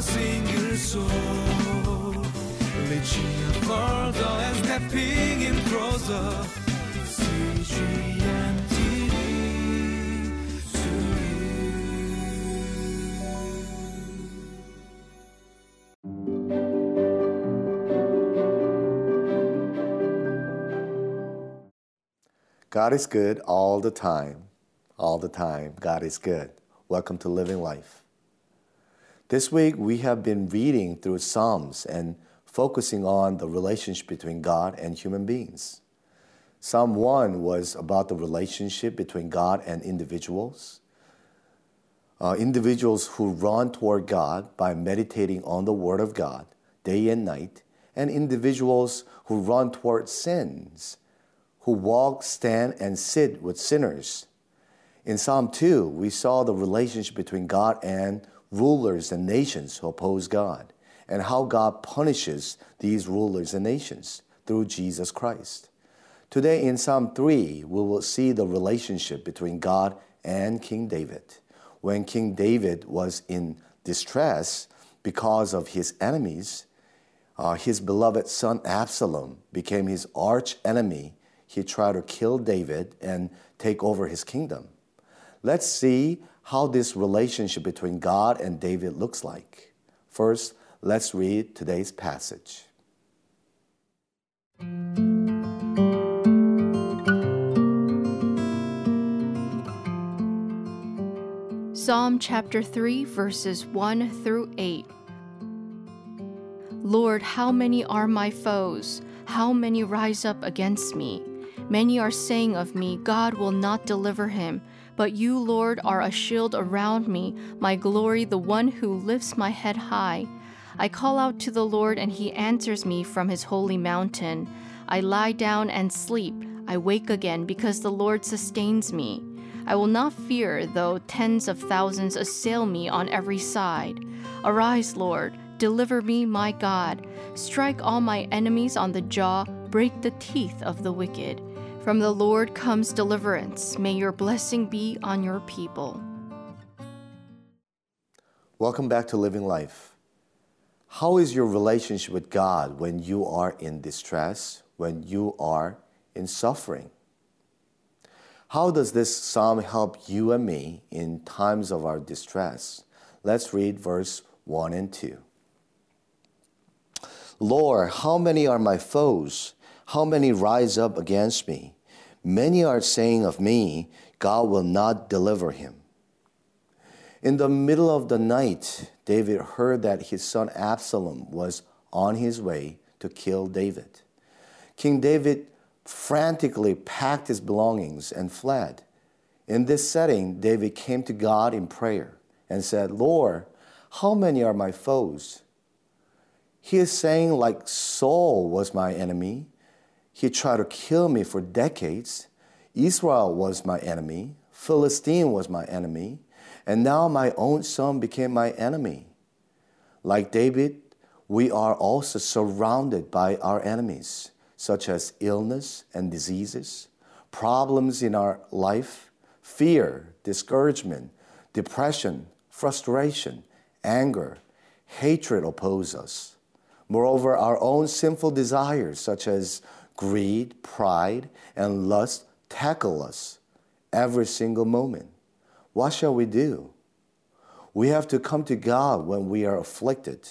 single soul. And stepping in closer. God is good all the time. All the time, God is good. Welcome to Living Life. This week, we have been reading through Psalms and focusing on the relationship between God and human beings. Psalm 1 was about the relationship between God and individuals. Uh, individuals who run toward God by meditating on the Word of God day and night, and individuals who run toward sins who walk, stand, and sit with sinners. In Psalm 2, we saw the relationship between God and rulers and nations who oppose God, and how God punishes these rulers and nations through Jesus Christ. Today in Psalm 3, we will see the relationship between God and King David. When King David was in distress because of his enemies, uh, his beloved son Absalom became his arch enemy he tried to kill David and take over his kingdom. Let's see how this relationship between God and David looks like. First, let's read today's passage. Psalm chapter 3, verses 1 through 8. Lord, how many are my foes? How many rise up against me? Many are saying of me, God will not deliver him. But you, Lord, are a shield around me, my glory, the one who lifts my head high. I call out to the Lord, and he answers me from his holy mountain. I lie down and sleep. I wake again because the Lord sustains me. I will not fear, though tens of thousands assail me on every side. Arise, Lord, deliver me, my God. Strike all my enemies on the jaw, break the teeth of the wicked. From the Lord comes deliverance. May your blessing be on your people. Welcome back to Living Life. How is your relationship with God when you are in distress, when you are in suffering? How does this psalm help you and me in times of our distress? Let's read verse 1 and 2. Lord, how many are my foes? How many rise up against me? Many are saying of me, God will not deliver him. In the middle of the night, David heard that his son Absalom was on his way to kill David. King David frantically packed his belongings and fled. In this setting, David came to God in prayer and said, Lord, how many are my foes? He is saying, like Saul was my enemy, he tried to kill me for decades. Israel was my enemy. Philistine was my enemy. And now my own son became my enemy. Like David, we are also surrounded by our enemies, such as illness and diseases, problems in our life, fear, discouragement, depression, frustration, anger, hatred oppose us. Moreover, our own sinful desires, such as greed, pride, and lust tackle us every single moment. What shall we do? We have to come to God when we are afflicted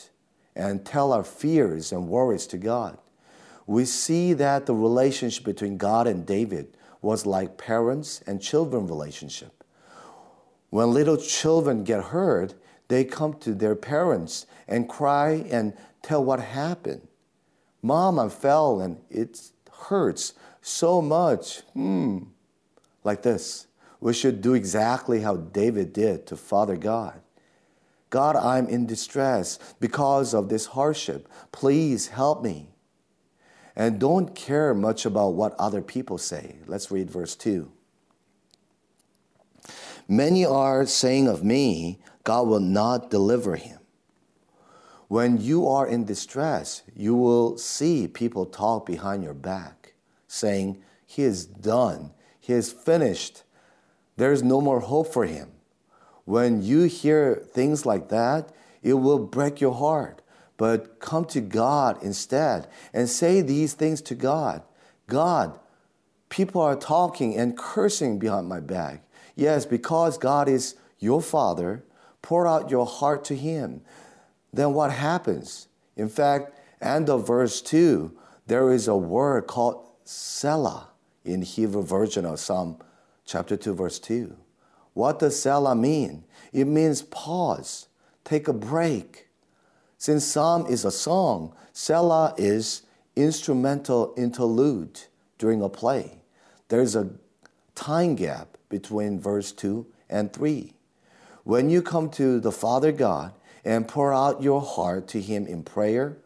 and tell our fears and worries to God. We see that the relationship between God and David was like parents and children relationship. When little children get hurt, they come to their parents and cry and tell what happened. Mom, I fell and it hurts so much. Hmm. Like this. We should do exactly how David did to Father God. God, I'm in distress because of this hardship. Please help me. And don't care much about what other people say. Let's read verse 2. Many are saying of me, God will not deliver him. When you are in distress, you will see people talk behind your back, saying, He is done, He is finished, there is no more hope for him. When you hear things like that, It will break your heart. But come to God instead and say these things to God God, people are talking and cursing behind my back. Yes, because God is your Father, pour out your heart to Him. Then what happens? In fact, end of verse 2, there is a word called Selah in Hebrew version of Psalm chapter 2, verse 2. What does Selah mean? It means pause, take a break. Since Psalm is a song, Selah is instrumental interlude during a play. There's a time gap between verse 2 and 3. When you come to the Father God and pour out your heart to Him in prayer,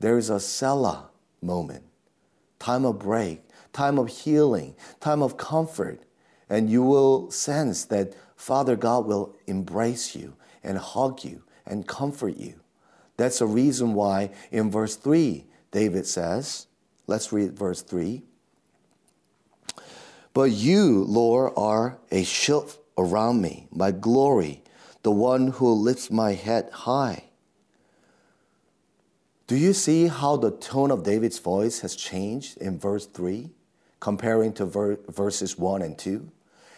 there is a Selah moment, time of break, time of healing, time of comfort, and you will sense that Father God will embrace you and hug you and comfort you. That's the reason why in verse 3, David says, let's read verse 3. But you, Lord, are a shield around me, my glory, the one who lifts my head high. Do you see how the tone of David's voice has changed in verse 3 comparing to ver- verses 1 and 2?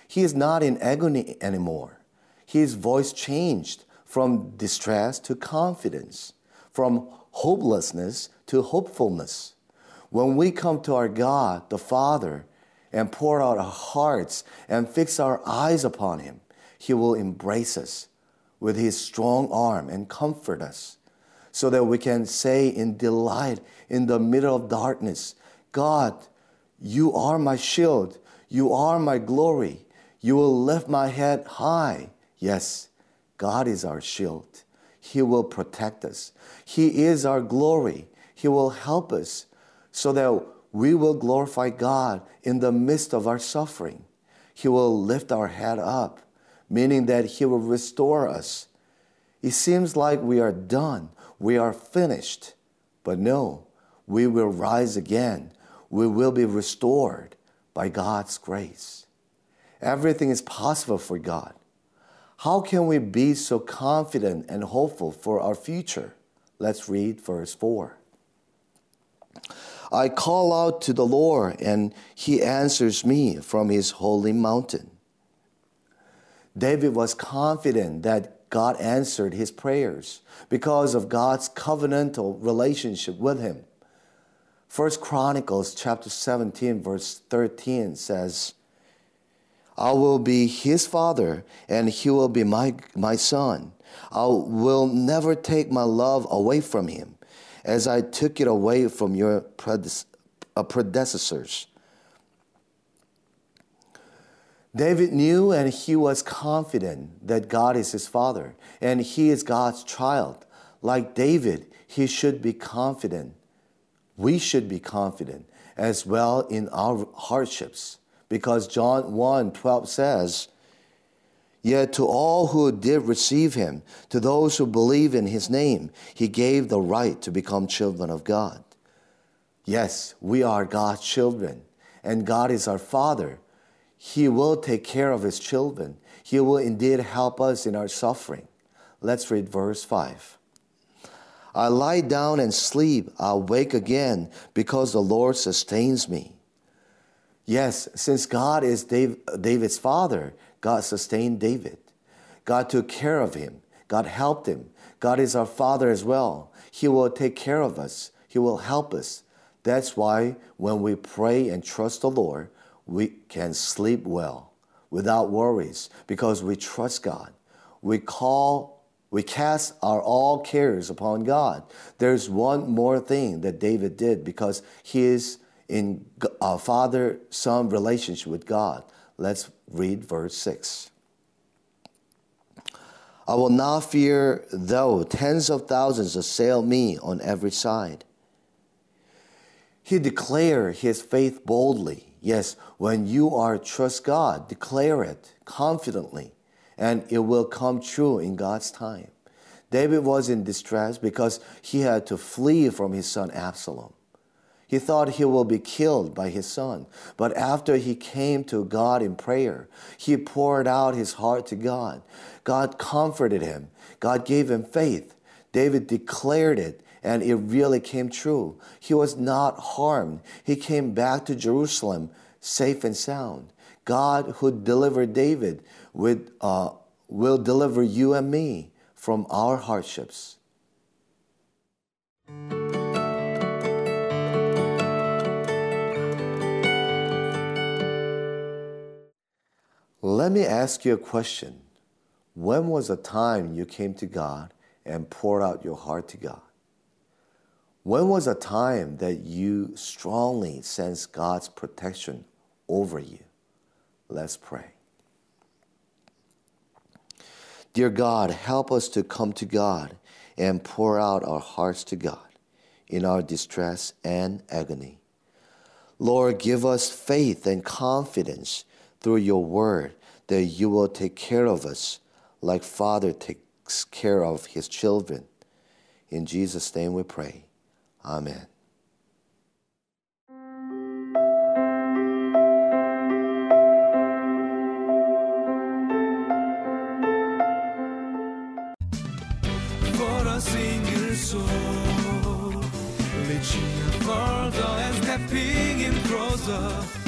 He is not in agony anymore. His voice changed from distress to confidence, from hopelessness to hopefulness. When we come to our God, the Father, and pour out our hearts and fix our eyes upon Him, He will embrace us with His strong arm and comfort us so that we can say in delight in the middle of darkness, God, you are my shield, you are my glory, you will lift my head high. Yes, God is our shield. He will protect us. He is our glory. He will help us so that we will glorify God in the midst of our suffering. He will lift our head up, meaning that He will restore us. It seems like we are done, we are finished. But no, we will rise again. We will be restored by God's grace. Everything is possible for God. How can we be so confident and hopeful for our future? Let's read verse 4. I call out to the Lord, and he answers me from his holy mountain. David was confident that God answered his prayers because of God's covenantal relationship with him. First Chronicles chapter 17 verse 13 says, I will be his father and he will be my, my son. I will never take my love away from him as I took it away from your uh, predecessors. David knew and he was confident that God is his father and he is God's child. Like David, he should be confident. We should be confident as well in our hardships because John 1 12 says, Yet to all who did receive him, to those who believe in his name, he gave the right to become children of God. Yes, we are God's children, and God is our Father. He will take care of his children. He will indeed help us in our suffering. Let's read verse 5. I lie down and sleep, I wake again because the Lord sustains me. Yes, since God is David's father, God sustained David. God took care of him. God helped him. God is our Father as well. He will take care of us. He will help us. That's why when we pray and trust the Lord, we can sleep well without worries because we trust God. We call, we cast our all cares upon God. There's one more thing that David did because he is in a uh, father son relationship with God. Let's read verse 6. I will not fear though tens of thousands assail me on every side. He declared his faith boldly. Yes, when you are trust God, declare it confidently, and it will come true in God's time. David was in distress because he had to flee from his son Absalom. He thought he will be killed by his son. But after he came to God in prayer, he poured out his heart to God. God comforted him. God gave him faith. David declared it, and it really came true. He was not harmed. He came back to Jerusalem safe and sound. God, who delivered David, would, uh, will deliver you and me from our hardships. Let me ask you a question. When was a time you came to God and poured out your heart to God? When was a time that you strongly sensed God's protection over you? Let's pray. Dear God, help us to come to God and pour out our hearts to God in our distress and agony. Lord, give us faith and confidence through your word that you will take care of us like Father takes care of his children. In Jesus' name we pray. Single soul, reaching further and stepping in closer.